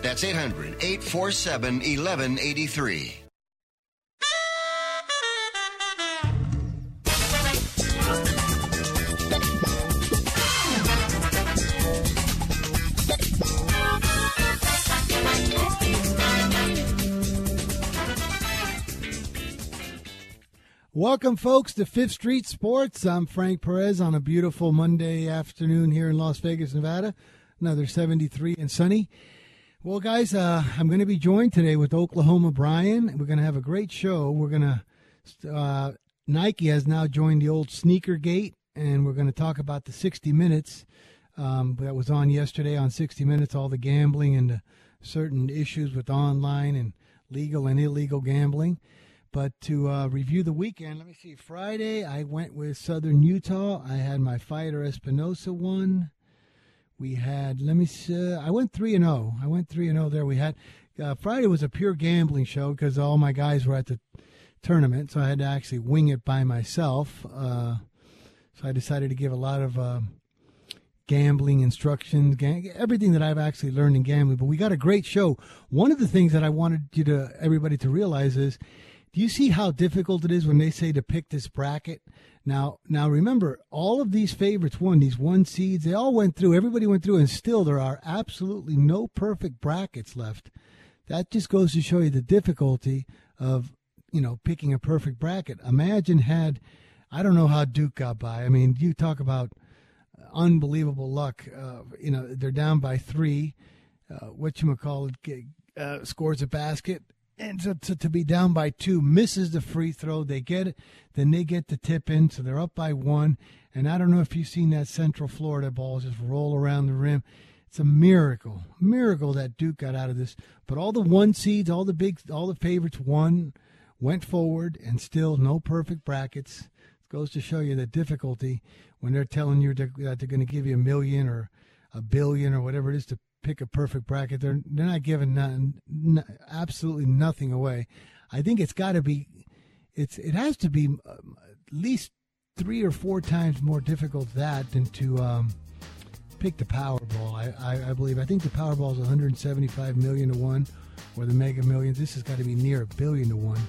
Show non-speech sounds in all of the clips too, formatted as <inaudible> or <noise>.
That's 800 847 1183. Welcome, folks, to Fifth Street Sports. I'm Frank Perez on a beautiful Monday afternoon here in Las Vegas, Nevada. Another 73 and sunny. Well, guys, uh, I'm going to be joined today with Oklahoma Brian. We're going to have a great show. We're going to, uh, Nike has now joined the old sneaker gate, and we're going to talk about the 60 Minutes um, that was on yesterday on 60 Minutes, all the gambling and the certain issues with online and legal and illegal gambling. But to uh, review the weekend, let me see. Friday, I went with Southern Utah. I had my fighter Espinosa one. We had, let me see, I went 3 and 0. I went 3 and 0 there. We had, uh, Friday was a pure gambling show because all my guys were at the tournament. So I had to actually wing it by myself. Uh, so I decided to give a lot of uh, gambling instructions, ga- everything that I've actually learned in gambling. But we got a great show. One of the things that I wanted you to, everybody to realize is, do you see how difficult it is when they say to pick this bracket? Now, now remember, all of these favorites won. These one seeds, they all went through. Everybody went through, and still there are absolutely no perfect brackets left. That just goes to show you the difficulty of you know picking a perfect bracket. Imagine had I don't know how Duke got by. I mean, you talk about unbelievable luck. Uh, you know, they're down by three. Uh, what you call it uh, scores a basket and to, to, to, be down by two, misses the free throw. They get it, then they get the tip in, so they're up by one. And I don't know if you've seen that Central Florida ball just roll around the rim. It's a miracle, miracle that Duke got out of this. But all the one seeds, all the big, all the favorites won, went forward, and still no perfect brackets. It goes to show you the difficulty when they're telling you that they're going to give you a million or a billion or whatever it is to pick a perfect bracket. They're they're not giving none, absolutely nothing away. I think it's got to be, it's it has to be um, at least three or four times more difficult that than to um, pick the Powerball. I, I, I believe I think the Powerball is 175 million to one, or the Mega Millions. This has got to be near a billion to one.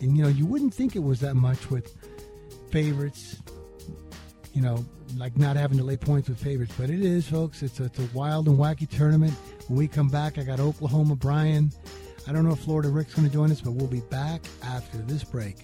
And you know you wouldn't think it was that much with favorites you know, like not having to lay points with favorites, but it is, folks. It's a, it's a wild and wacky tournament. When we come back, I got Oklahoma Brian. I don't know if Florida Rick's going to join us, but we'll be back after this break.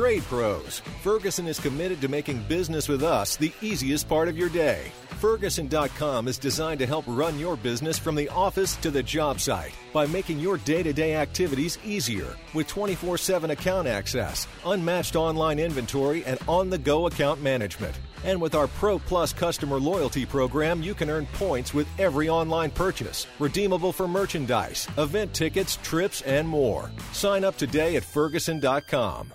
Trade Pros. Ferguson is committed to making business with us the easiest part of your day. Ferguson.com is designed to help run your business from the office to the job site by making your day to day activities easier with 24 7 account access, unmatched online inventory, and on the go account management. And with our Pro Plus customer loyalty program, you can earn points with every online purchase, redeemable for merchandise, event tickets, trips, and more. Sign up today at Ferguson.com.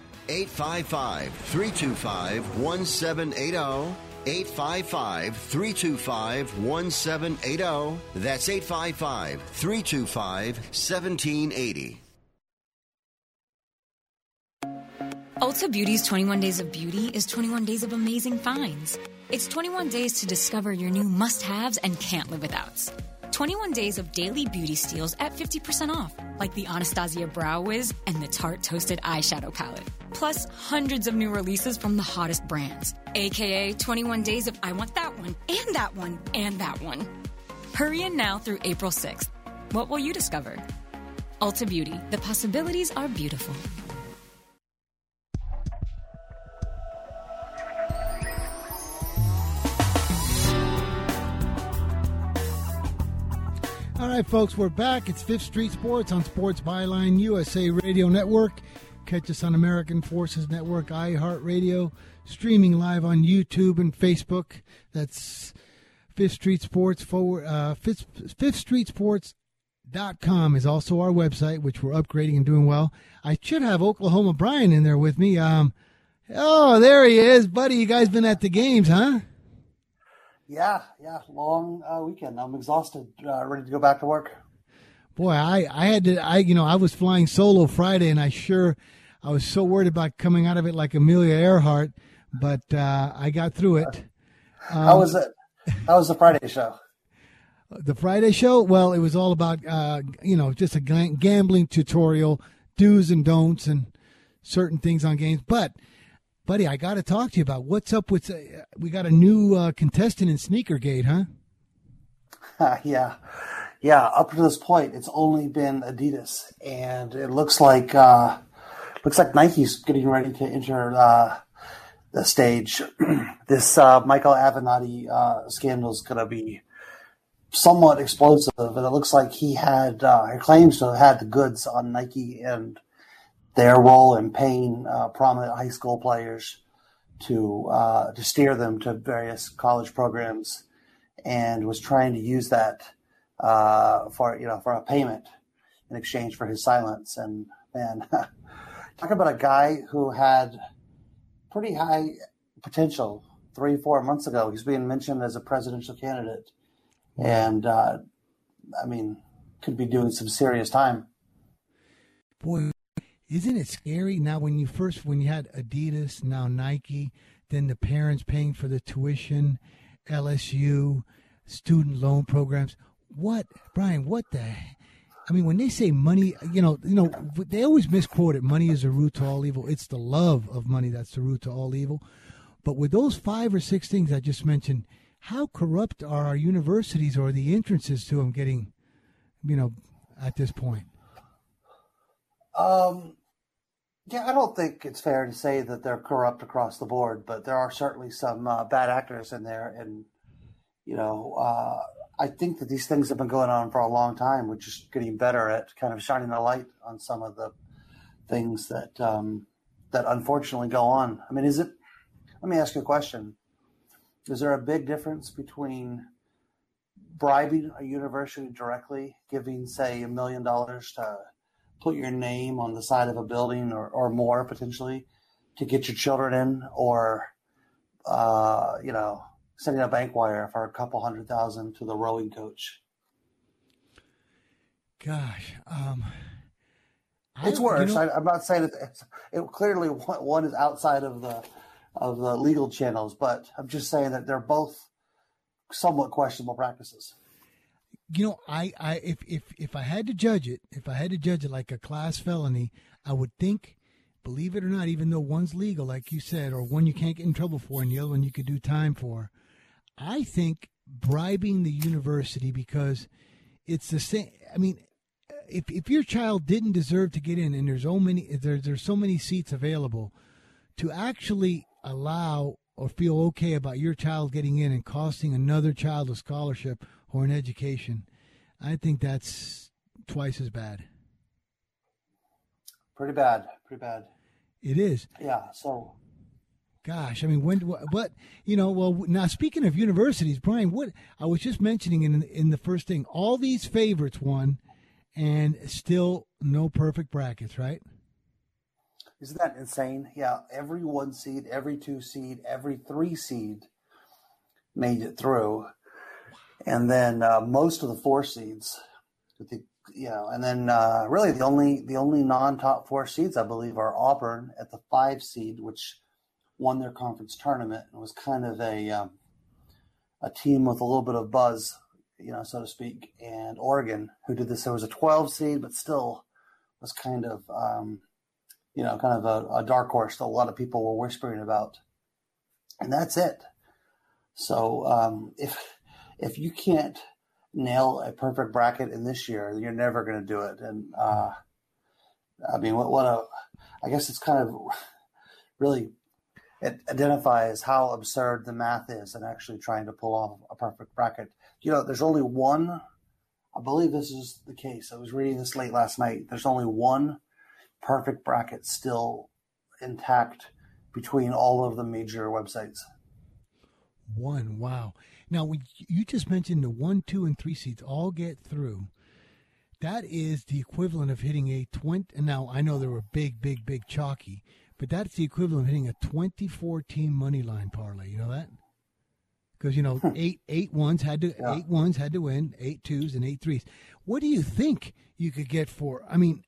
855 325 1780. 855 325 1780. That's 855 325 1780. Ulta Beauty's 21 Days of Beauty is 21 days of amazing finds. It's 21 days to discover your new must haves and can't live withouts. 21 days of daily beauty steals at 50% off, like the Anastasia Brow Wiz and the Tarte Toasted Eyeshadow Palette. Plus, hundreds of new releases from the hottest brands, aka 21 days of I want that one, and that one, and that one. Hurry in now through April 6th. What will you discover? Ulta Beauty, the possibilities are beautiful. Right, folks, we're back. It's Fifth Street Sports on Sports Byline USA Radio Network. Catch us on American Forces Network, iHeartRadio, streaming live on YouTube and Facebook. That's Fifth Street Sports forward. Uh, Fifth, Fifth Street Sports dot com is also our website, which we're upgrading and doing well. I should have Oklahoma Brian in there with me. Um, oh, there he is, buddy. You guys been at the games, huh? Yeah, yeah, long uh, weekend. I'm exhausted, uh, ready to go back to work. Boy, I, I had to, I, you know, I was flying solo Friday and I sure, I was so worried about coming out of it like Amelia Earhart, but, uh, I got through it. Um, How was it? How was the Friday show? The Friday show? Well, it was all about, uh, you know, just a gambling tutorial, do's and don'ts and certain things on games. But, buddy, I got to talk to you about what's up with. Uh, we got a new uh, contestant in Sneakergate, huh? <laughs> yeah, yeah. Up to this point, it's only been Adidas, and it looks like uh, looks like Nike's getting ready to enter uh, the stage. <clears throat> this uh, Michael Avenatti uh, scandal is going to be somewhat explosive, and it looks like he had he claims to have had the goods on Nike and their role in paying uh, prominent high school players to uh, to steer them to various college programs, and was trying to use that uh, for you know for a payment in exchange for his silence. And man, <laughs> talk about a guy who had pretty high potential three four months ago. He's being mentioned as a presidential candidate, and uh, I mean could be doing some serious time. Boy, isn't it scary now when you first when you had Adidas, now Nike, then the parents paying for the tuition, LSU, student loan programs. What, Brian? What the? I mean, when they say money, you know, you know, they always misquote it. Money is the root to all evil. It's the love of money that's the root to all evil. But with those five or six things I just mentioned, how corrupt are our universities or the entrances to them getting, you know, at this point? Um, yeah, I don't think it's fair to say that they're corrupt across the board, but there are certainly some uh, bad actors in there, and you know, uh, I think that these things have been going on for a long time. We're just getting better at kind of shining a light on some of the things that um, that unfortunately go on. I mean, is it? Let me ask you a question. Is there a big difference between bribing a university directly, giving, say, a million dollars to put your name on the side of a building or, or more potentially to get your children in, or, uh, you know, sending a bank wire for a couple hundred thousand to the rowing coach? Gosh, um, it's worse. You know, I, am not saying it, it. Clearly, one is outside of the of the legal channels, but I'm just saying that they're both somewhat questionable practices. You know, I, I if if if I had to judge it, if I had to judge it like a class felony, I would think, believe it or not, even though one's legal, like you said, or one you can't get in trouble for, and the other one you could do time for, I think bribing the university because it's the same. I mean, if if your child didn't deserve to get in, and there's so many there's there's so many seats available, to actually allow or feel okay about your child getting in and costing another child a scholarship or an education, I think that's twice as bad. Pretty bad. Pretty bad. It is. Yeah. So. Gosh, I mean, when what you know? Well, now speaking of universities, Brian, what I was just mentioning in in the first thing, all these favorites won, and still no perfect brackets, right? Isn't that insane? Yeah, every one seed, every two seed, every three seed made it through, and then uh, most of the four seeds, the, you know, and then uh, really the only the only non-top four seeds I believe are Auburn at the five seed, which won their conference tournament and was kind of a um, a team with a little bit of buzz, you know, so to speak, and Oregon, who did this. There was a 12 seed, but still was kind of um, you know, kind of a, a dark horse that a lot of people were whispering about. And that's it. So um, if if you can't nail a perfect bracket in this year, you're never going to do it. And uh, I mean, what, what a I guess it's kind of really it identifies how absurd the math is and actually trying to pull off a perfect bracket. You know, there's only one. I believe this is the case. I was reading this late last night. There's only one perfect bracket still intact between all of the major websites. One, wow. Now, you just mentioned the one, two, and three seeds all get through. That is the equivalent of hitting a 20. And Now, I know they were big, big, big chalky, but that's the equivalent of hitting a 24 team money line parlay. You know that? Because, you know, eight, eight ones had to, yeah. eight ones had to win, eight twos, and eight threes. What do you think you could get for? I mean,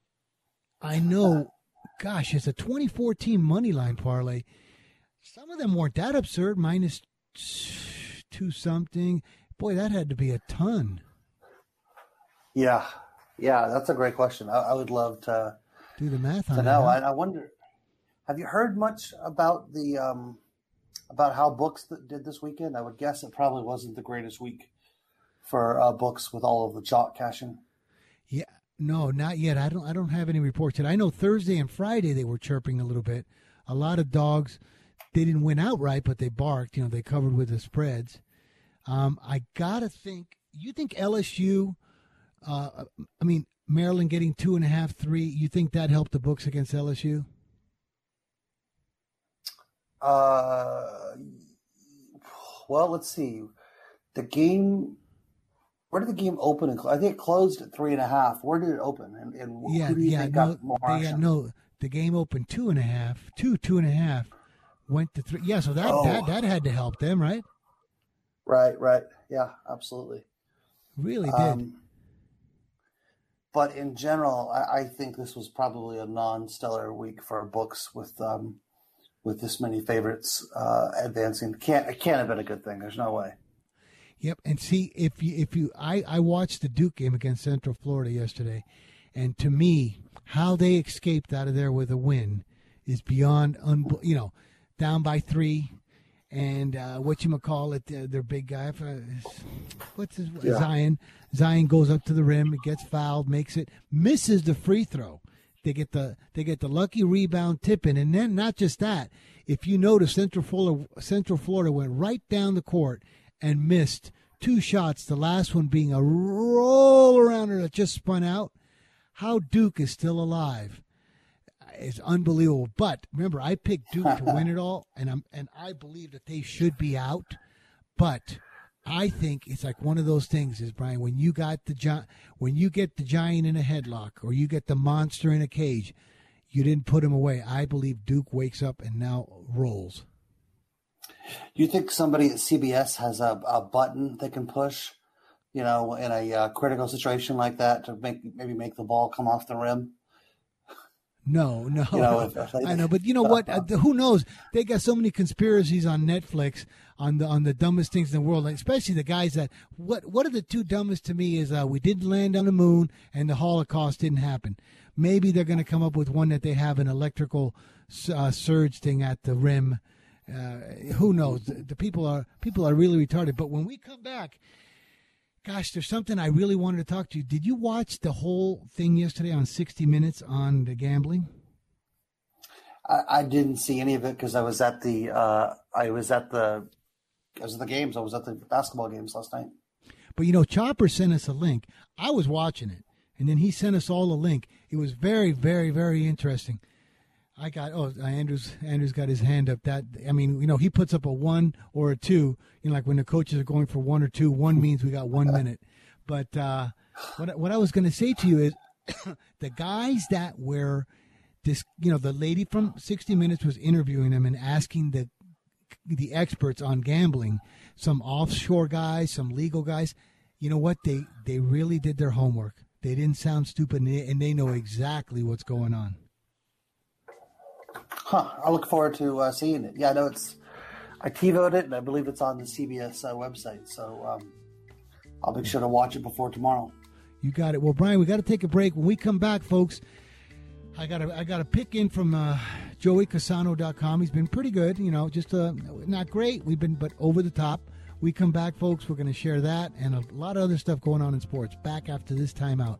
I know, gosh, it's a 2014 money line parlay. Some of them weren't that absurd, minus two something. Boy, that had to be a ton. Yeah, yeah, that's a great question. I, I would love to do the math to on know. I, I, wonder, have you heard much about the um, about how books did this weekend? I would guess it probably wasn't the greatest week for uh, books with all of the chalk cashing. Yeah, no, not yet. I don't. I don't have any reports yet. I know Thursday and Friday they were chirping a little bit. A lot of dogs. They didn't win outright, but they barked. You know, they covered with the spreads. Um, I gotta think. You think LSU? Uh, I mean, Maryland getting two and a half, three. You think that helped the books against LSU? Uh, well, let's see. The game where did the game open? And close? I think it closed at three and a half. Where did it open? And, and yeah, who do you yeah, no, got more they, no, the game opened two and a half, two, two and a half, went to three. Yeah, so that oh. that that had to help them, right? Right, right. Yeah, absolutely. Really did. Um, but in general, I, I, think this was probably a non-stellar week for books with um, with this many favorites uh, advancing. Can't it can't have been a good thing. There's no way. Yep, and see if you if you I I watched the Duke game against Central Florida yesterday, and to me, how they escaped out of there with a win is beyond un you know, down by three, and uh, what you call it, uh, their big guy, uh, what's his yeah. Zion? Zion goes up to the rim, gets fouled, makes it, misses the free throw. They get the they get the lucky rebound tipping, and then not just that. If you notice, Central Florida Central Florida went right down the court and missed two shots, the last one being a roll arounder that just spun out. How Duke is still alive. Is unbelievable. But remember, I picked Duke to win it all, and I'm and I believe that they should be out. But I think it's like one of those things is Brian when you got the giant when you get the giant in a headlock or you get the monster in a cage, you didn't put him away. I believe Duke wakes up and now rolls. You think somebody at CBS has a, a button they can push, you know, in a uh, critical situation like that to make maybe make the ball come off the rim? No, no, you know, <laughs> if, I know, but you know what? Uh, who knows? They got so many conspiracies on Netflix on the on the dumbest things in the world, like especially the guys that what what are the two dumbest to me is uh, we didn't land on the moon and the Holocaust didn't happen. Maybe they're going to come up with one that they have an electrical uh, surge thing at the rim. Uh, who knows? The, the people are people are really retarded. But when we come back, Gosh, there's something I really wanted to talk to you. Did you watch the whole thing yesterday on 60 Minutes on the gambling? I, I didn't see any of it because I was at the uh, I was at the I was at the games. I was at the basketball games last night. But you know, Chopper sent us a link. I was watching it, and then he sent us all a link. It was very, very, very interesting. I got oh Andrews Andrews got his hand up. That I mean, you know, he puts up a one or a two. You know, like when the coaches are going for one or two, one means we got one minute. But uh, what what I was going to say to you is, <coughs> the guys that were this, you know, the lady from 60 Minutes was interviewing them and asking the the experts on gambling, some offshore guys, some legal guys. You know what? They they really did their homework. They didn't sound stupid, and they, and they know exactly what's going on. Huh. I look forward to uh, seeing it. Yeah, I know it's. I TiVoed it, and I believe it's on the CBS uh, website. So um, I'll make sure to watch it before tomorrow. You got it. Well, Brian, we got to take a break. When we come back, folks, I got a I got a pick in from uh, JoeyCasano.com. He's been pretty good. You know, just uh, not great. We've been, but over the top. We come back, folks. We're going to share that and a lot of other stuff going on in sports. Back after this timeout.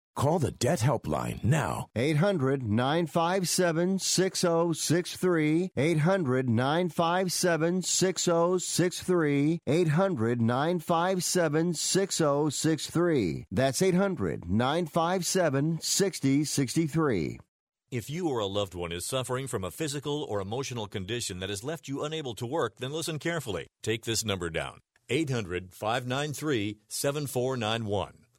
Call the Debt Helpline now. 800 957 6063. 800 957 6063. 800 957 6063. That's 800 957 6063. If you or a loved one is suffering from a physical or emotional condition that has left you unable to work, then listen carefully. Take this number down 800 593 7491.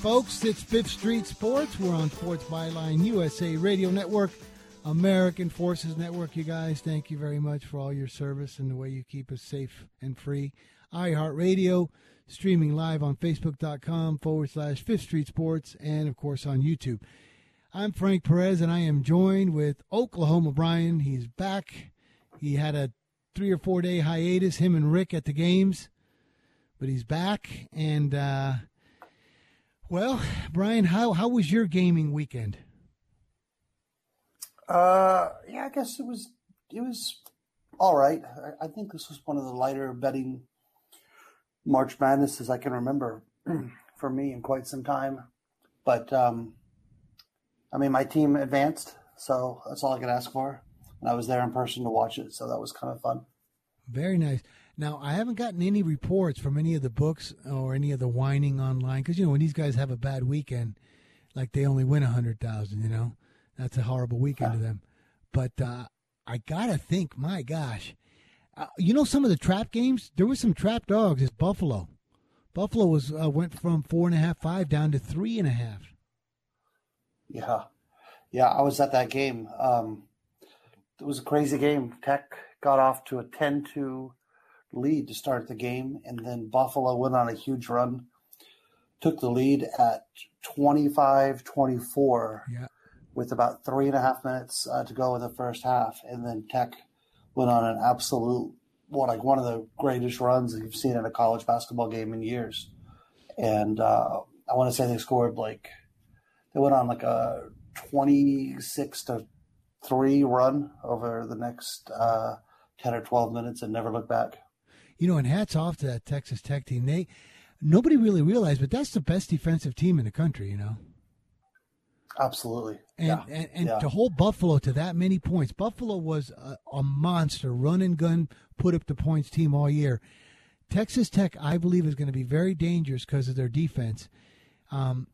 Folks, it's Fifth Street Sports. We're on Sports Byline USA Radio Network, American Forces Network. You guys, thank you very much for all your service and the way you keep us safe and free. iHeartRadio, streaming live on Facebook.com forward slash Fifth Street Sports, and of course on YouTube. I'm Frank Perez, and I am joined with Oklahoma Brian. He's back. He had a three or four day hiatus, him and Rick at the games, but he's back. And, uh, well, Brian, how, how was your gaming weekend? Uh, yeah, I guess it was it was all right. I, I think this was one of the lighter betting March Madnesses I can remember <clears throat> for me in quite some time. But um, I mean, my team advanced, so that's all I could ask for. And I was there in person to watch it, so that was kind of fun. Very nice. Now, I haven't gotten any reports from any of the books or any of the whining online because you know when these guys have a bad weekend, like they only win a hundred thousand, you know, that's a horrible weekend to them. But uh, I gotta think, my gosh, uh, you know, some of the trap games there was some trap dogs. It's Buffalo. Buffalo was uh, went from four and a half, five down to three and a half. Yeah, yeah, I was at that game. Um, it was a crazy game. Tech got off to a 10-2 lead to start the game, and then Buffalo went on a huge run, took the lead at 25-24 yeah. with about three and a half minutes uh, to go in the first half, and then Tech went on an absolute, what like one of the greatest runs you've seen in a college basketball game in years. And uh, I want to say they scored like they went on like a 26 to 3 run over the next uh, 10 or 12 minutes and never looked back. You know, and hats off to that Texas Tech team. They nobody really realized, but that's the best defensive team in the country, you know. Absolutely. And yeah. and, and yeah. to hold Buffalo to that many points. Buffalo was a, a monster, run and gun, put up the points team all year. Texas Tech, I believe, is going to be very dangerous because of their defense. Um,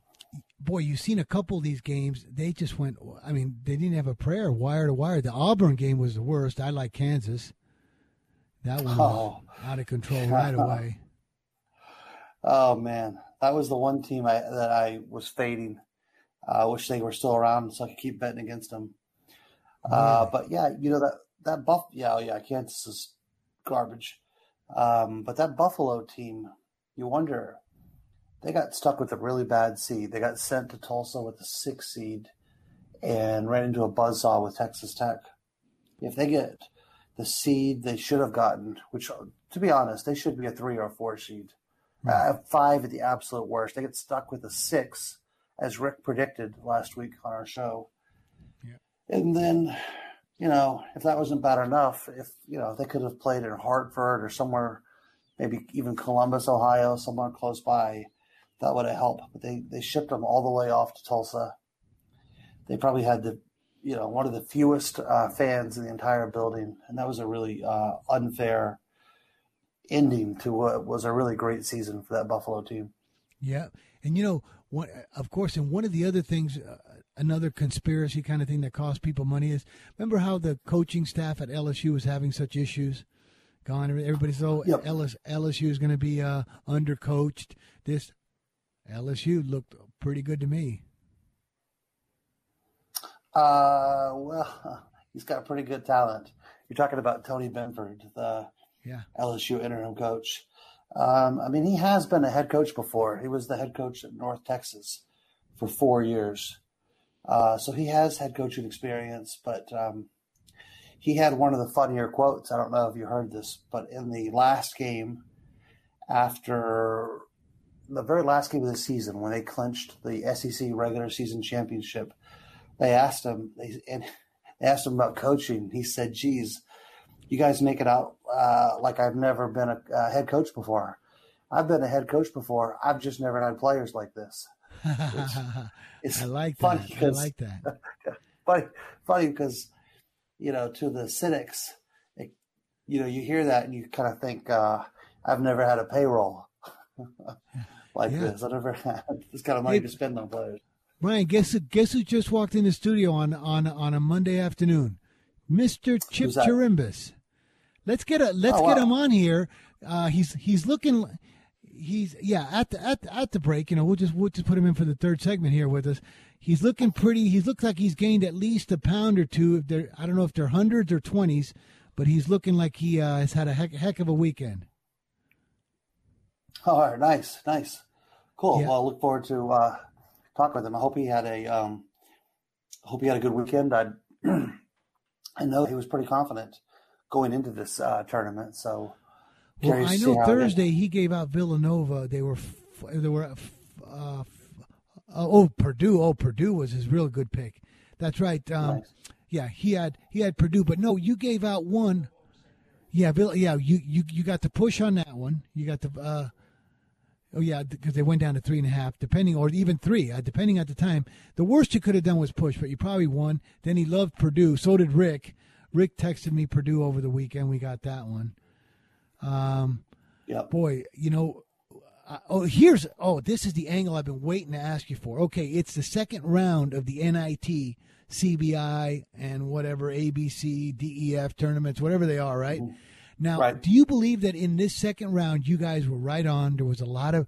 boy, you've seen a couple of these games. They just went. I mean, they didn't have a prayer wire to wire. The Auburn game was the worst. I like Kansas. That one oh. out of control right <laughs> away. Oh man, that was the one team I, that I was fading. I uh, wish they were still around so I could keep betting against them. Uh, but yeah, you know that that buff. Yeah, oh, yeah, Kansas is garbage. Um, but that Buffalo team, you wonder they got stuck with a really bad seed. They got sent to Tulsa with a six seed and ran into a buzzsaw with Texas Tech. If they get the seed they should have gotten, which, to be honest, they should be a three or four seed, right. uh, five at the absolute worst. They get stuck with a six, as Rick predicted last week on our show. Yeah. And then, you know, if that wasn't bad enough, if, you know, they could have played in Hartford or somewhere, maybe even Columbus, Ohio, somewhere close by that would have helped. But they, they shipped them all the way off to Tulsa. They probably had the, you know, one of the fewest uh, fans in the entire building, and that was a really uh, unfair ending to what was a really great season for that Buffalo team. Yeah, and you know, one, of course, and one of the other things, uh, another conspiracy kind of thing that cost people money is remember how the coaching staff at LSU was having such issues. Gone. Everybody's oh yep. LS, LSU is going to be uh, undercoached. This LSU looked pretty good to me. Uh, well, <laughs> he's got pretty good talent. You're talking about Tony Benford, the yeah. LSU interim coach. Um, I mean, he has been a head coach before. He was the head coach at North Texas for four years. Uh, so he has head coaching experience, but um, he had one of the funnier quotes. I don't know if you heard this, but in the last game after the very last game of the season when they clinched the SEC regular season championship, they asked him they, and they asked him about coaching. He said, "Geez, you guys make it out uh, like I've never been a, a, head coach before." I've been a head coach before. I've just never had players like this. <laughs> It's, I like funny that. I like that. <laughs> funny, funny because you know to the cynics, it, you know you hear that and you kind of think, uh, I've never had a payroll <laughs> like Yeah. this. I never had this kind of money to spend on players. Brian, guess who, guess who just walked in the studio on on on a Monday afternoon? Mister Chip? Chirimbes. Let's get a let's Oh, get him on here. Uh, he's he's looking. He's yeah at the at the, at the break. You know we'll just we'll just put him in for the third segment here with us. He's looking pretty. He looks like he's gained at least a pound or two. If they're I don't know if they're hundreds or twenties, but he's looking like he uh, has had a heck, heck of a weekend. All right, nice, nice, cool. Yeah. Well, I look forward to uh, talking with him. I hope he had a um, hope he had a good weekend. I <clears throat> I know he was pretty confident going into this uh, tournament. So Well, I know see how it is. Thursday he gave out Villanova. They were f- they were f- uh, f- uh, oh Purdue. Oh Purdue was his real good pick. That's right. Um, Nice. Yeah, he had he had Purdue, but no, you gave out one. Yeah, Vill- yeah, you, you you got the push on that one. You got the uh, oh yeah, because they went down to three and a half, depending or even three, uh, depending at the time. The worst you could have done was push, but you probably won. Then he loved Purdue. So did Rick. Rick texted me Purdue over the weekend. We got that one. Um, Yep. boy, you know, uh, oh, here's oh, this is the angle I've been waiting to ask you for. Okay, it's the second round of the NIT, CBI, and whatever ABC, DEF tournaments, whatever they are, right? Now, Right. do you believe that in this second round, you guys were right on? There was a lot of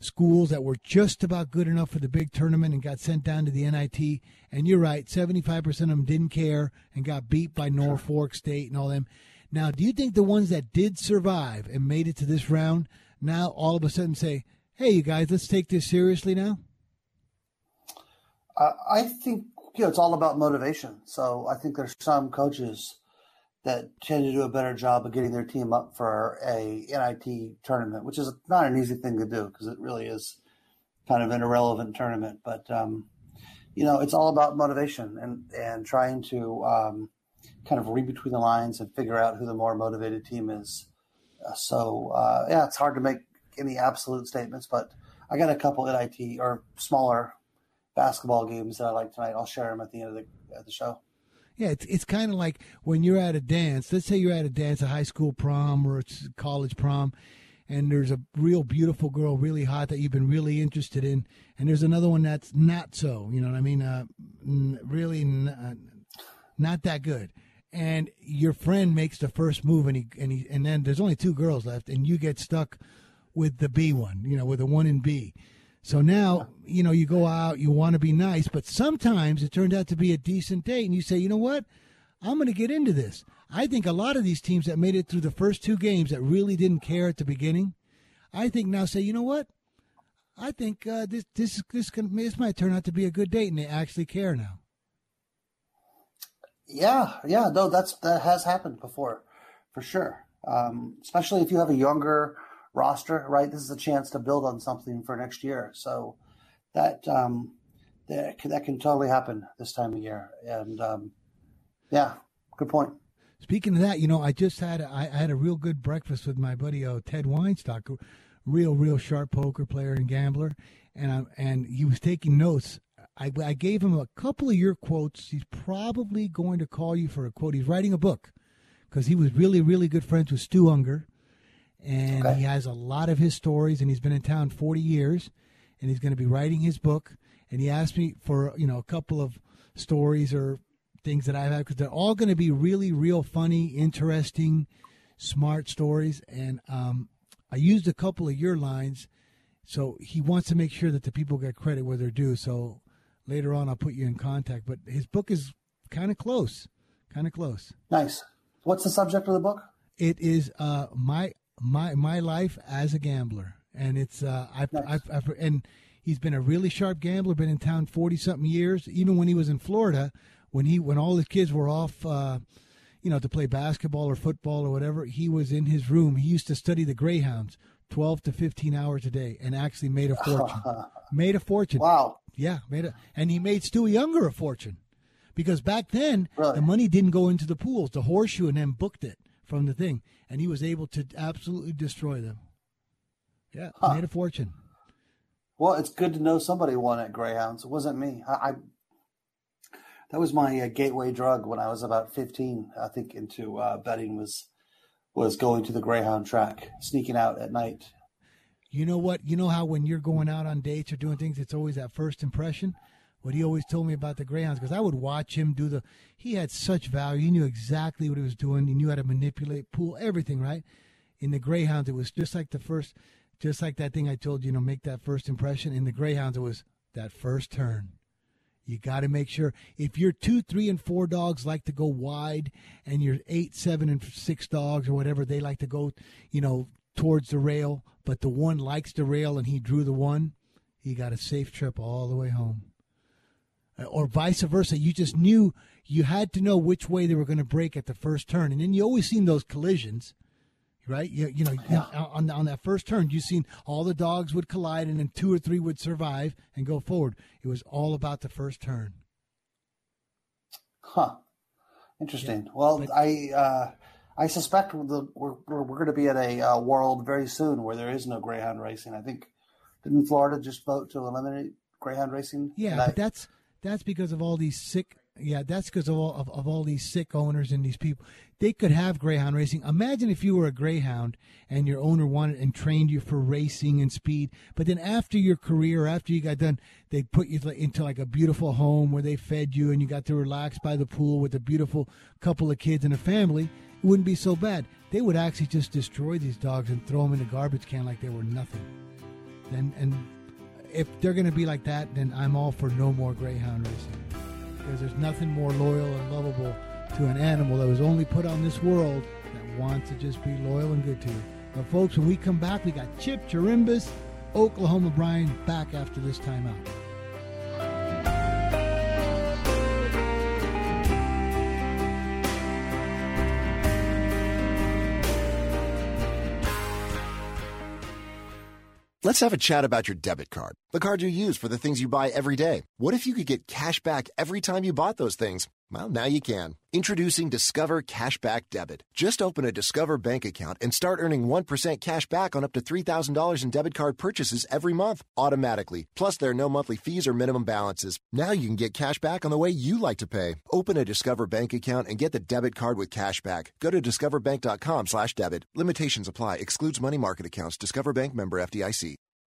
schools that were just about good enough for the big tournament and got sent down to the NIT. And you're right, 75% of them didn't care and got beat by Norfolk State and all them. Now, do you think the ones that did survive and made it to this round now all of a sudden say, hey, you guys, let's take this seriously now? Uh, I think you know it's all about motivation. So I think there's some coaches that tend to do a better job of getting their team up for a NIT tournament, which is not an easy thing to do because it really is kind of an irrelevant tournament. But um, you know, it's all about motivation and and trying to um, kind of read between the lines and figure out who the more motivated team is. Uh, so uh, yeah, it's hard to make any absolute statements, but I got a couple NIT or smaller basketball games that I like tonight. I'll share them at the end of the, at the show. Yeah, it's, it's kind of like when you're at a dance. Let's say you're at a dance, a high school prom or it's college prom, and there's a real beautiful girl, really hot that you've been really interested in, and there's another one that's not so. You know what I mean? Uh, really n- uh, not that good. And your friend makes the first move, and he and he and then there's only two girls left, and you get stuck with the B one. You know, with the one in B. So now, you know, you go out, you want to be nice, but sometimes it turned out to be a decent date, and you say, you know what? I'm going to get into this. I think a lot of these teams that made it through the first two games that really didn't care at the beginning, I think now say, you know what? I think uh, this this this can this might turn out to be a good date, and they actually care now. Yeah, yeah, no, that's that has happened before, for sure. Um, especially if you have a younger roster, right? This is a chance to build on something for next year. So that um, that can, that can totally happen this time of year. And um, yeah, good point. Speaking of that, you know, I just had I, I had a real good breakfast with my buddy uh, Ted Weinstock, real real sharp poker player and gambler, and I, and he was taking notes. I, I gave him a couple of your quotes. He's probably going to call you for a quote. He's writing a book because he was really really good friends with Stu Ungar, and Okay. he has a lot of his stories. And he's been in town forty years, and he's going to be writing his book. And he asked me for you know a couple of stories or things that I've had because they're all going to be really, real funny, interesting, smart stories. And um, I used a couple of your lines, so he wants to make sure that the people get credit where they're due. So later on, I'll put you in contact. But his book is kind of close, kind of close. Nice. What's the subject of the book? It is uh, my my my life as a gambler, and it's uh, I've, Nice. I've, I've and he's been a really sharp gambler. Been in town forty something years. Even when he was in Florida, when he when all his kids were off, uh, you know, to play basketball or football or whatever, he was in his room. He used to study the greyhounds twelve to fifteen hours a day, and actually made a fortune. <laughs> made a fortune. Wow. Yeah, made a, and he made Stu Ungar a fortune because back then Really? the money didn't go into the pools, the horseshoe, and then booked it from the thing, and he was able to absolutely destroy them. Yeah, huh. made a fortune. Well, it's good to know somebody won at Greyhounds. It wasn't me. I, I that was my uh, gateway drug when I was about fifteen. I think into uh, betting was was going to the Greyhound track, sneaking out at night. You know what? You know how when you're going out on dates or doing things, it's always that first impression. What he always told me about the Greyhounds, because I would watch him do the. He had such value. He knew exactly what he was doing. He knew how to manipulate, pool, everything. Right? In the Greyhounds, it was just like the first just like that thing I told you, you know, make that first impression. In the Greyhounds, it was that first turn. You got to make sure if you're two, three, and four dogs like to go wide, and you're eight, seven, and six dogs or whatever, they like to go, you know, towards the rail. But the one likes the rail, and he drew the one. He got a safe trip all the way home. Or vice versa. You just knew you had to know which way they were going to break at the first turn, and then you always seen those collisions right? You, you know, yeah. on, on that first turn, you seen all the dogs would collide and then two or three would survive and go forward. It was all about the first turn. Huh. Interesting. Yeah. Well, but, I uh, I suspect the, we're, we're, we're going to be at a uh, world very soon where there is no greyhound racing. I think didn't Florida just vote to eliminate greyhound racing? Yeah, but that's that's because of all these sick yeah, that's because of all of, of all these sick owners and these people. They could have greyhound racing. Imagine if you were a greyhound and your owner wanted and trained you for racing and speed, but then after your career, after you got done, they put you into like a beautiful home where they fed you and you got to relax by the pool with a beautiful couple of kids and a family. It wouldn't be so bad. They would actually just destroy these dogs and throw them in the garbage can like they were nothing. And and if they're going to be like that, then I'm all for no more greyhound racing because there's nothing more loyal and lovable to an animal that was only put on this world that wants to just be loyal and good to you. But folks, when we come back, we got Chip Chirimbes, Oklahoma Brian back after this timeout. Let's have a chat about your debit card, the card you use for the things you buy every day. What if you could get cash back every time you bought those things? Well, now you can. Introducing Discover Cashback Debit. Just open a Discover bank account and start earning 1% cash back on up to $3,000 in debit card purchases every month, automatically. Plus, there are no monthly fees or minimum balances. Now you can get cash back on the way you like to pay. Open a Discover bank account and get the debit card with cash back. Go to discoverbank.com slash debit. Limitations apply. Excludes money market accounts. Discover Bank member FDIC.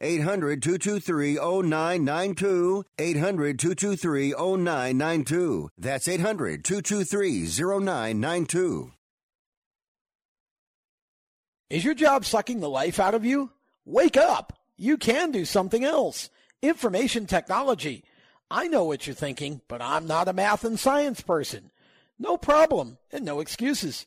800 223 0992. 800 223 0992. That's 800 223 0992. Is your job sucking the life out of you? Wake up! You can do something else. Information technology. I know what you're thinking, but I'm not a math and science person. No problem and no excuses.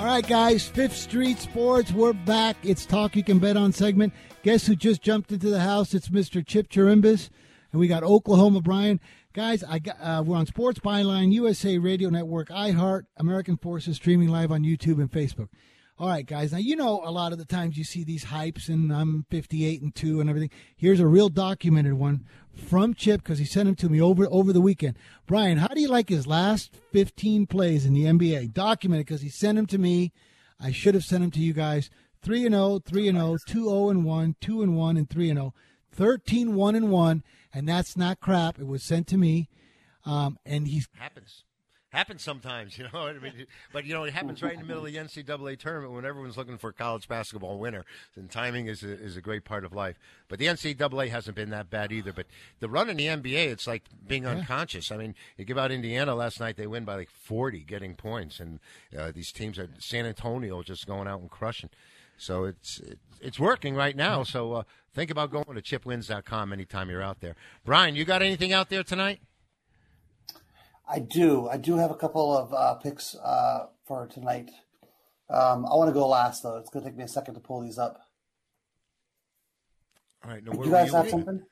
All right, guys, Fifth Street Sports, we're back. It's Talk You Can Bet On segment. Guess who just jumped into the house? It's Mr. Chip Chirimbes, and we got Oklahoma Brian. Guys, I got, uh, we're on Sports Byline, USA Radio Network, iHeart, American Forces, streaming live on YouTube and Facebook. All right, guys. Now you know a lot of the times you see these hypes, and I'm 58 and two and everything. Here's a real documented one from Chip because he sent them to me over over the weekend. Brian, how do you like his last 15 plays in the NBA? Documented because he sent them to me. I should have sent them to you guys. 3 and 0, 3 and 0, 2 0 and 1, 2 and 1 and 3 and 0. 13 1 and 1, and that's not crap. It was sent to me. Um, and he's happens happens sometimes, <laughs> you know. I mean, but you know, it happens right in the middle of the <laughs> NCAA tournament when everyone's looking for a college basketball winner. And timing is a, is a great part of life. But the NCAA hasn't been that bad either. But the run in the NBA, it's like being yeah. unconscious. I mean, you give out Indiana last night; they win by like forty, getting points, and uh, these teams are San Antonio just going out and crushing. So it's it's working right now. So uh, think about going to chipwins.com anytime you're out there. Brian, you got anything out there tonight? I do. I do have a couple of uh, picks uh, for tonight. Um, I want to go last though. It's going to take me a second to pull these up. All right. No, do you guys have something?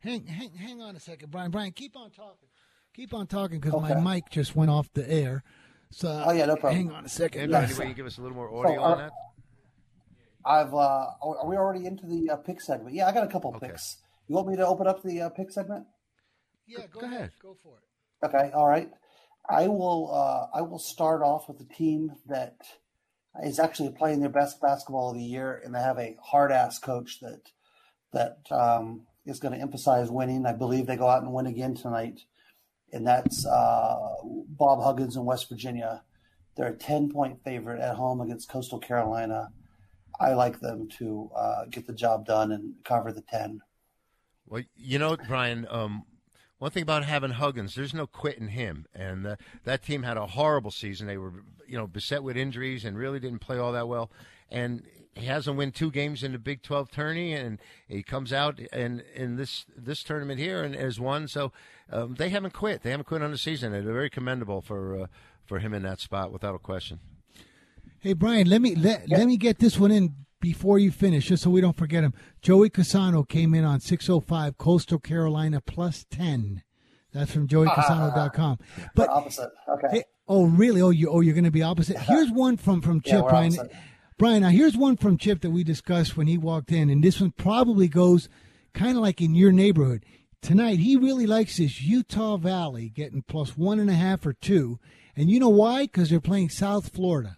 Hang, hang, hang on a second, Brian. Brian, keep on talking. Keep on talking because okay. my mic just went off the air. So oh yeah, no problem. Hang on a second. Any way you give us a little more audio so, uh, on that? I've. Uh, are we already into the uh, pick segment? Yeah, I got a couple okay. picks. You want me to open up the uh, pick segment? Yeah, go, go ahead. ahead. Go for it. Okay, all right. I will. Uh, I will start off with a team that is actually playing their best basketball of the year, and they have a hard ass coach that that um, is going to emphasize winning. I believe they go out and win again tonight, and that's uh, Bob Huggins in West Virginia. They're a ten point favorite at home against Coastal Carolina. I like them to uh, get the job done and cover the ten. Well, you know, Brian. Um, one thing about having Huggins, there's no quitting him. And uh, that team had a horrible season. They were, you know, beset with injuries and really didn't play all that well. And he hasn't won two games in the Big 12 tourney, and he comes out and in this this tournament here and has won. So um, they haven't quit. They haven't quit on the season. They're very commendable for uh, for him in that spot, without a question. Hey Brian, let me let, yeah. let me get this one in before you finish, just so we don't forget him, Joey Cassano came in on 605 Coastal Carolina plus 10. That's from joeycassano.com. <laughs> But opposite. Okay. Hey, oh, really? Oh, you oh you're going to be opposite. <laughs> Here's one from from Chip yeah, Brian. Opposite. Brian, now here's one from Chip that we discussed when he walked in, and this one probably goes kind of like in your neighborhood. Tonight, he really likes this Utah Valley getting plus one and a half or two, and you know why? Because they're playing South Florida.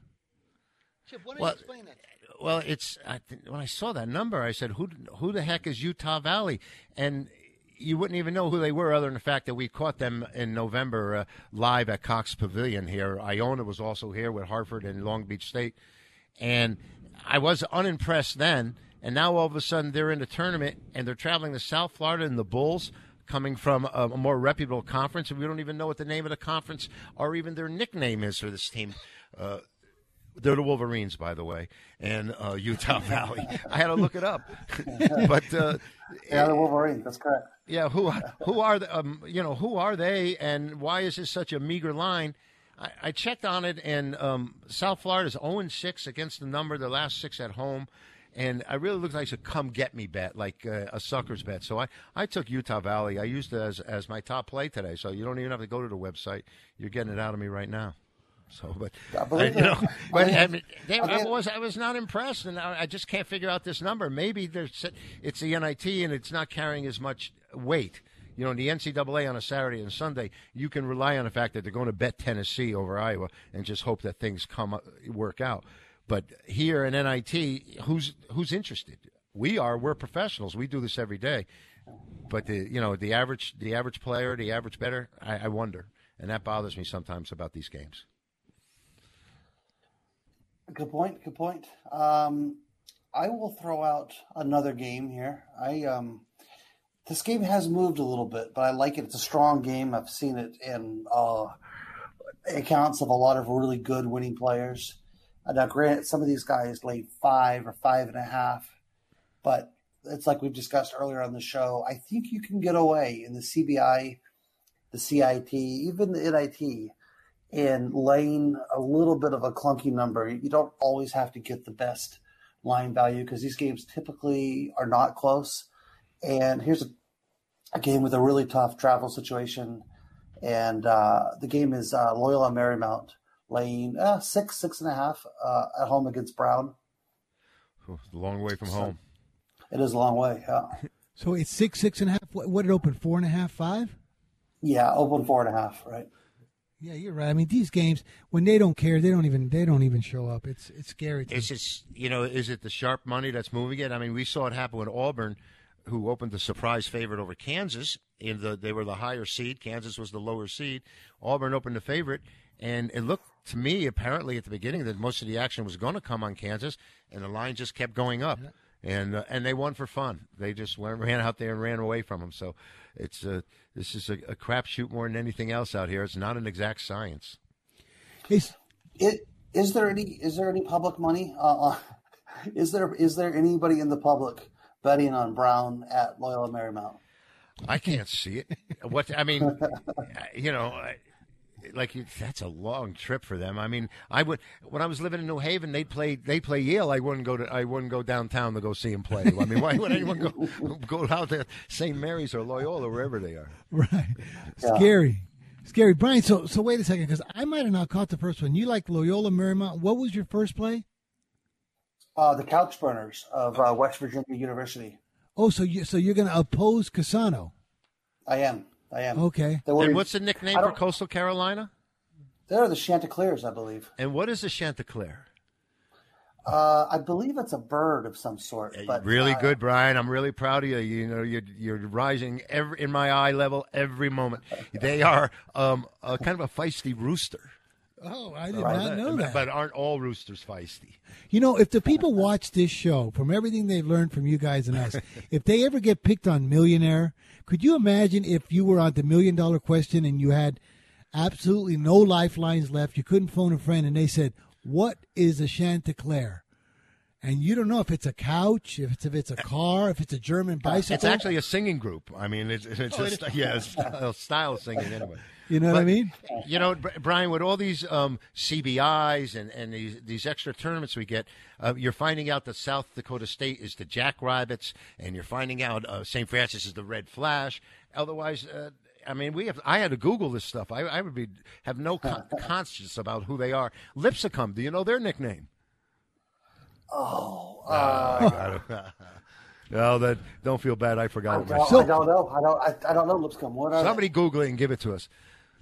Chip, why don't well, you explain that? Well, it's I, when I saw that number, I said, "Who who the heck is Utah Valley?" And you wouldn't even know who they were, other than the fact that we caught them in November uh, live at Cox Pavilion here. Iona was also here with Hartford and Long Beach State, and I was unimpressed then. And now all of a sudden they're in the tournament and they're traveling to South Florida and the Bulls coming from a, a, more reputable conference, and we don't even know what the name of the conference or even their nickname is for this team. Uh, they're the Wolverines, by the way, and uh, Utah <laughs> Valley. I had to look it up, <laughs> but uh, yeah, the Wolverines. That's correct. Yeah, who who are the, um, you know who are they, and why is this such a meager line? I, I checked on it, and um, South Florida is zero oh six against the number. The last six at home. And I really looked like a come get me bet, like uh, a sucker's bet. So I, I took Utah Valley. I used it as, as my top play today. So you don't even have to go to the website. You're getting it out of me right now. So, but I, you know, <laughs> but I mean, they, I was I was not impressed, and I, I, just can't figure out this number. Maybe there's it's the NIT and it's not carrying as much weight. You know, in the NCAA on a Saturday and Sunday, you can rely on the fact that they're going to bet Tennessee over Iowa and just hope that things come up, work out. But here in NIT, who's who's interested? We are. We're professionals. We do this every day. But the you know the average the average player, the average bettor, I, I wonder, and that bothers me sometimes about these games. Good point. Good point. Um, I will throw out another game here. I um, this game has moved a little bit, but I like it. It's a strong game. I've seen it in uh, accounts of a lot of really good winning players. Uh, now, granted, some of these guys laid five or five and a half, but it's like we've discussed earlier on the show. I think you can get away in the CBI, the CIT, even the NIT, in laying a little bit of a clunky number. You don't always have to get the best line value because these games typically are not close. And here's a, a game with a really tough travel situation. And uh, the game is uh, Loyola Marymount laying uh, six, six and a half uh, at home against Brown. a long way from home. It is a long way. Yeah. <laughs> So it's six, six and a half. What, what did it open? Four and a half, five? Yeah, open four and a half. Right. Yeah, you're right. I mean, these games when they don't care, they don't even they don't even show up. It's it's scary. To Is it you know is it the sharp money that's moving it? I mean, we saw it happen with Auburn, who opened the surprise favorite over Kansas. In the they were the higher seed. Kansas was the lower seed. Auburn opened the favorite, and it looked to me apparently at the beginning that most of the action was going to come on Kansas, and the line just kept going up. And uh, and they won for fun. They just went, ran out there and ran away from them. So it's a this is a, a crapshoot more than anything else out here. It's not an exact science. Is it is there any is there any public money? Uh, uh, is there is there anybody in the public betting on Brown at Loyola Marymount? I can't see it. What I mean, <laughs> you know, like you- that's a long trip for them. I mean, I would when I was living in New Haven, they play they play Yale. I wouldn't go to I wouldn't go downtown to go see them play. I mean, why would anyone go <laughs> go out to St. Mary's or Loyola wherever they are? Right. Scary. Scary. Brian, so so wait a second, because I might have not caught the first one. You like Loyola Marymount. What was your first play? Uh, the Couch Burners of uh, West Virginia University. Oh, so you so you're going to oppose Casano. I am. I am. Okay. They And what's the nickname for Coastal Carolina? They're the Chanticleers, I believe. And what is a Chanticleer? Uh, I believe it's a bird of some sort. But really uh, good, Brian. I'm really proud of you. You know, you're you're rising every in my eye level every moment. <laughs> They are um, a kind of a feisty rooster. Oh, I did not know that. But aren't all roosters feisty? You know, if the people watch this show from everything they've learned from you guys and us, <laughs> if they ever get picked on Millionaire, could you imagine if you were on the Million Dollar Question and you had absolutely no lifelines left, you couldn't phone a friend, and they said, "What is a Chanticleer?" And you don't know if it's a couch, if it's if it's a car, if it's a German bicycle. It's actually a singing group. I mean, it's, it's Oh, a it yeah, it's <laughs> style, style singing anyway. You know what I mean? You know, Brian, with all these um, CBIs and, and these, these extra tournaments we get, uh, you're finding out that South Dakota State is the Jackrabbits, and you're finding out uh, St. Francis is the Red Flash. Otherwise, uh, I mean, we have. I had to Google this stuff. I, I would be have no con- conscience about who they are. Lipsicum, do you know their nickname? Oh, uh, I got it. <laughs> no, that don't feel bad. I I forgot it don't, myself. I don't know. I don't. I, I don't know Lipscomb. What are Somebody Google it and give it to us.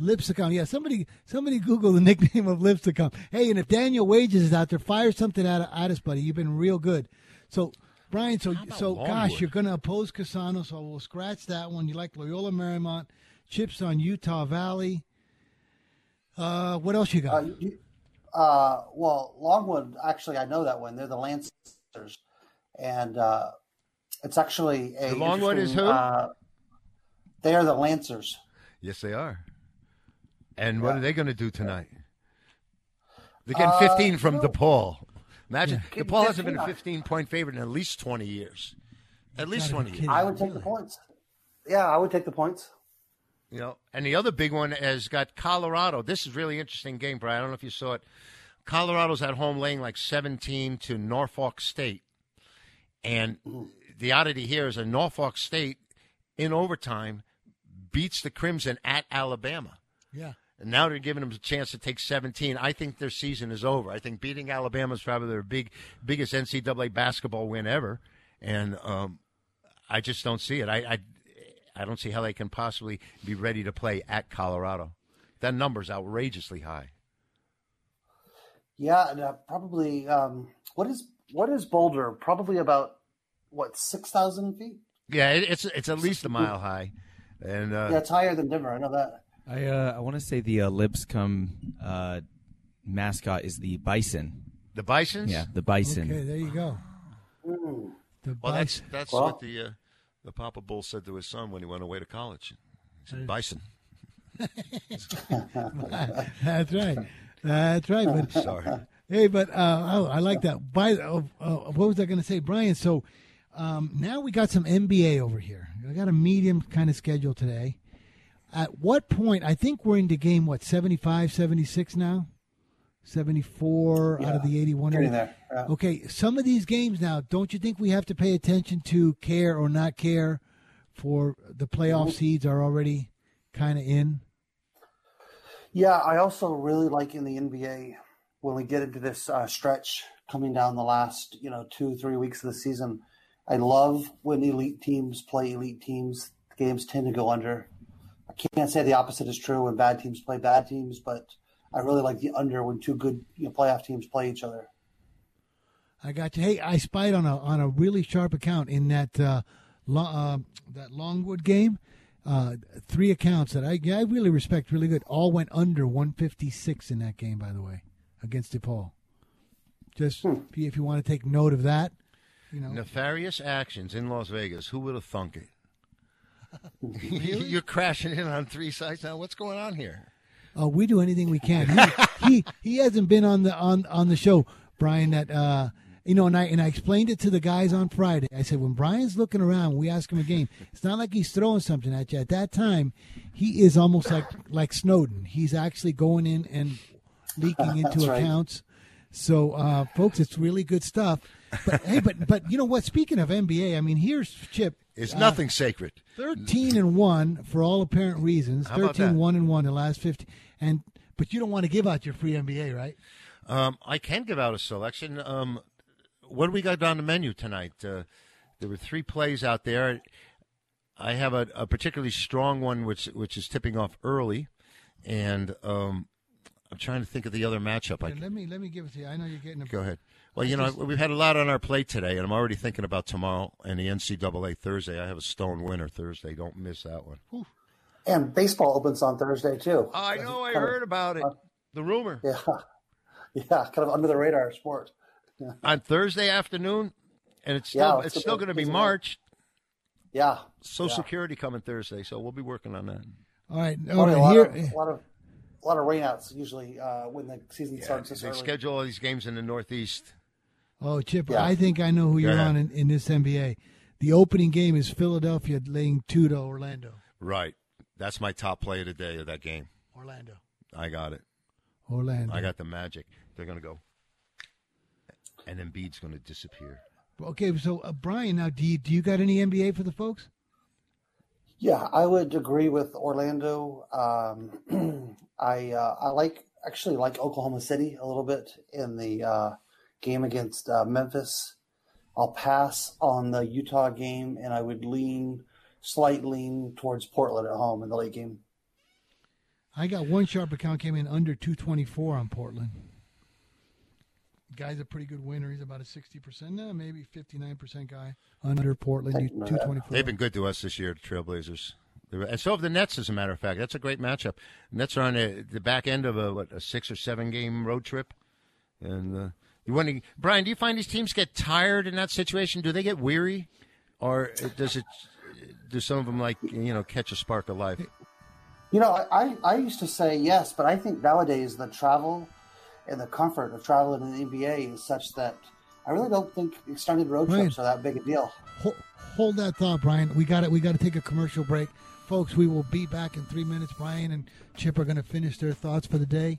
Lipsicum. Yeah, somebody somebody Google the <laughs> nickname of Lipsicum. Hey, and if Daniel Wages is out there, fire something out of, at us, buddy. You've been real good. So, Brian, so so gosh, you're going to oppose Casano, so we'll scratch that one. You like Loyola Marymount, chips on Utah Valley. Uh, what else you got? Uh, you, uh, well, Longwood. Actually, I know that one. They're the Lancers, and uh, it's actually a The Longwood is who? Uh, they are the Lancers. Yes, they are. And what Yeah. are they going to do tonight? They're getting Uh, 15 from no. DePaul. Imagine Yeah. DePaul hasn't been a 15. 15 point favorite in at least 20 years. At least 20 years. I would take the points. Yeah, I would take the points. You know, and the other big one has got Colorado. This is really interesting game, Brian. I don't know if you saw it. Colorado's at home laying like 17 to Norfolk State. And the oddity here is that Norfolk State, in overtime, beats the Crimson at Alabama. yeah. And now they're giving them a chance to take 17. I think their season is over. I think beating Alabama is probably their big, biggest NCAA basketball win ever. And um, I just don't see it. I, I, I don't see how they can possibly be ready to play at Colorado. That number's outrageously high. Yeah, and, uh, probably. Um, what is what is Boulder? Probably about what six thousand feet. Yeah, it, it's it's at least a mile high. And uh, yeah, it's higher than Denver. I know that. I uh, I want to say the uh, Lipscomb uh, mascot is the bison. The bison? Yeah, the Bison. Okay, there you go. The Well, that's Bison. that's Well- what the uh, the Papa Bull said to his son when he went away to college. He said, "Bison." <laughs> That's right. That's right. But <laughs> Sorry. Hey, but uh, oh, I like that. By uh, uh, what was I going to say, Brian? So um, now we got some NBA over here. I got a medium kind of schedule today. At what point? I think we're into game what 75, 76 now. 74 out of the 81 there, yeah. okay some of these games now don't you think we have to pay attention to care or not care for the playoff Mhm. seeds are already kind of in Yeah, I also really like in the NBA when we get into this uh, stretch coming down the last, you know, two, three weeks of the season. I love when elite teams play elite teams. Games tend to go under. I can't say the opposite is true when bad teams play bad teams, but I really like the under when two good you know, playoff teams play each other. I got you. Hey, I spied on a on a really sharp account in that uh, lo- uh, that Longwood game. Uh, three accounts that I I really respect, really good. All went under 156 in that game, by the way, against DePaul. Just if you- if you want to take note of that, you know. Nefarious actions in Las Vegas. Who would have thunk it? <laughs> <laughs> You're crashing in on three sites now. What's going on here? Oh, we do anything we can. He, he he hasn't been on the on on the show, Brian. That uh, you know, and I and I explained it to the guys on Friday. I said when Brian's looking around, we ask him a game. It's not like he's throwing something at you. At that time, he is almost like like Snowden. He's actually going in and leaking <laughs> into right. accounts. So, uh, folks, it's really good stuff. But hey, but but you know what? Speaking of NBA, I mean, here's Chip. It's uh, nothing sacred. 13 and 1 for all apparent reasons. How 13 that? 1 and 1 in the last 50. And but you don't want to give out your free NBA, right? Um, I can give out a selection. Um, what do we got on the menu tonight? Uh, there were three plays out there. I have a, a particularly strong one, which which is tipping off early, and um, I'm trying to think of the other matchup. I Here, let me let me give it to you. I know you're getting a Go ahead. Well, I you know, we've had a lot on our plate today, and I'm already thinking about tomorrow and the NCAA Thursday. I have a stone winner Thursday. Don't miss that one. And baseball opens on Thursday too. I know. I Kind of- heard about it. The rumor. Yeah, <laughs> yeah, kind of under the radar sport. Yeah, <laughs> On Thursday afternoon, and it's Yeah, still it's it's still going to be isn't it? March. yeah. Social yeah. Security coming Thursday, so we'll be working on that. All right. All a lot Here, of, a lot of a lot of rainouts usually uh, when the season starts. They early. schedule all these games in the Northeast. oh, Chip, Yeah. I think I know who you're on in, in this NBA. The opening game is Philadelphia laying two to Orlando. Right. That's my top play of the day of that game. Orlando. I got it. Orlando. I got the magic. They're going to go. And then Embiid's going to disappear. Okay, so uh, Brian, now do you do you got any NBA for the folks? Yeah, I would agree with Orlando. Um, <clears throat> I uh, I like actually like Oklahoma City a little bit in the uh, game against uh, Memphis. I'll pass on the Utah game, and I would lean slight lean towards Portland at home in the late game. I got one sharp account came in under 224 on Portland. Guy's a pretty good winner. He's about a 60%, no, maybe 59% guy under Portland, 224. They've been good to us this year, the Trailblazers. And so have the Nets, as a matter of fact. That's a great matchup. Nets are on the, the back end of a, what, a six or seven game road trip. And uh, you want to, Brian, do you find these teams get tired in that situation? Do they get weary? Or does it, do some of them, like, you know, catch a spark of life? You know, I, I, I used to say yes, but I think nowadays the travel and the comfort of traveling in the NBA is such that I really don't think extended road Right. trips are that big a deal. Hold, hold that thought, Brian. We got it. We got to take a commercial break, folks. We will be back in three minutes. Brian and Chip are going to finish their thoughts for the day.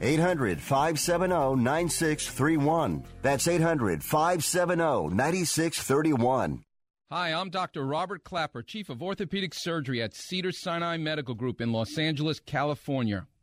800 570 9631. That's 800 570 9631. Hi, I'm Dr. Robert Klapper, Chief of Orthopedic Surgery at Cedars-Sinai Medical Group in Los Angeles, California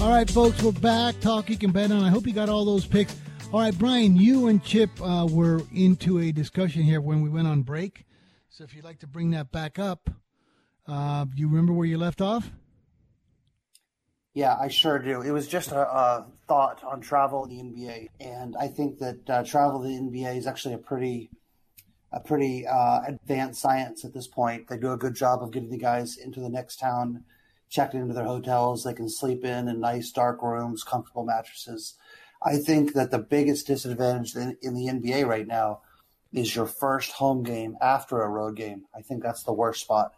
All right, folks, we're back. Talk you can bet on. I hope you got all those picks. All right, Brian, you and Chip uh, were into a discussion here when we went on break. So if you'd like to bring that back up, uh, you remember where you left off? Yeah, I sure do. It was just a, a thought on travel the NBA, and I think that uh, travel the NBA is actually a pretty, a pretty uh, advanced science at this point. They do a good job of getting the guys into the next town checked into their hotels. They can sleep in in nice dark rooms, comfortable mattresses. I think that the biggest disadvantage in, in the NBA right now is your first home game after a road game. I think that's the worst spot.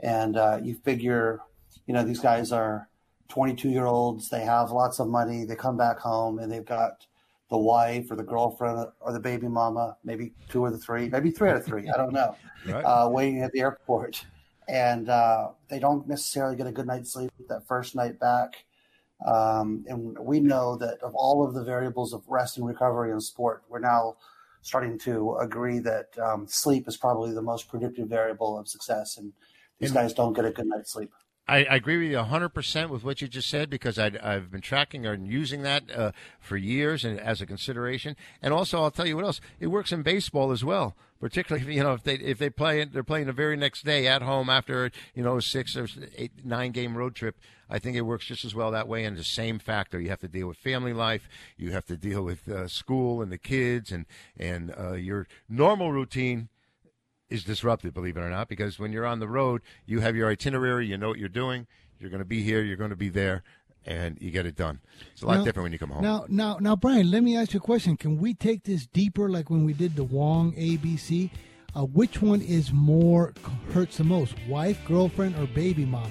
And uh, you figure, you know, these guys are 22 year olds. They have lots of money. They come back home and they've got the wife or the girlfriend or the baby mama, maybe two or the three, maybe three out of three. I don't know, <laughs> right. uh, waiting at the airport and uh, they don't necessarily get a good night's sleep that first night back. Um, and we know that of all of the variables of rest and recovery in sport, we're now starting to agree that um, sleep is probably the most predictive variable of success. And these and, guys don't get a good night's sleep. I, I, agree with you 100% with what you just said because I, have been tracking and using that uh, for years and as a consideration. And also, I'll tell you what else, it works in baseball as well. Particularly, you know, if they if they play they're playing the very next day at home after you know a six or eight nine game road trip. I think it works just as well that way. And the same factor, you have to deal with family life, you have to deal with uh, school and the kids, and and uh, your normal routine is disrupted, believe it or not, because when you're on the road, you have your itinerary, you know what you're doing, you're going to be here, you're going to be there, and you get it done. It's a lot now, different when you come home. Now, now, now, Brian, let me ask you a question. Can we take this deeper, like when we did the Wong ABC? Uh, which one is more hurts the most, wife, girlfriend, or baby mama?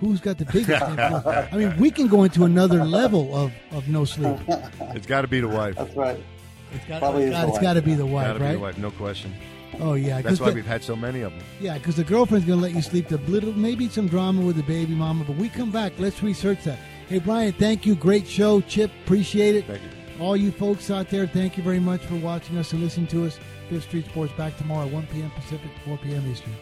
Who's got the biggest <laughs> influence? I mean, we can go into another level of, of no sleep. It's got to be the wife. That's right. It's got, it's got to be the wife, gotta right? Be the wife, no question. Oh yeah, that's why the, we've had so many of them. Yeah, because the girlfriend's gonna let you sleep. The little, maybe some drama with the baby mama, but we come back. Let's research that. Hey Brian, thank you. Great show, Chip. Appreciate it. Thank you. All you folks out there, thank you very much for watching us and listening to us. Fifth Street Sports back tomorrow, 1 p.m. Pacific, 4 p.m. Eastern.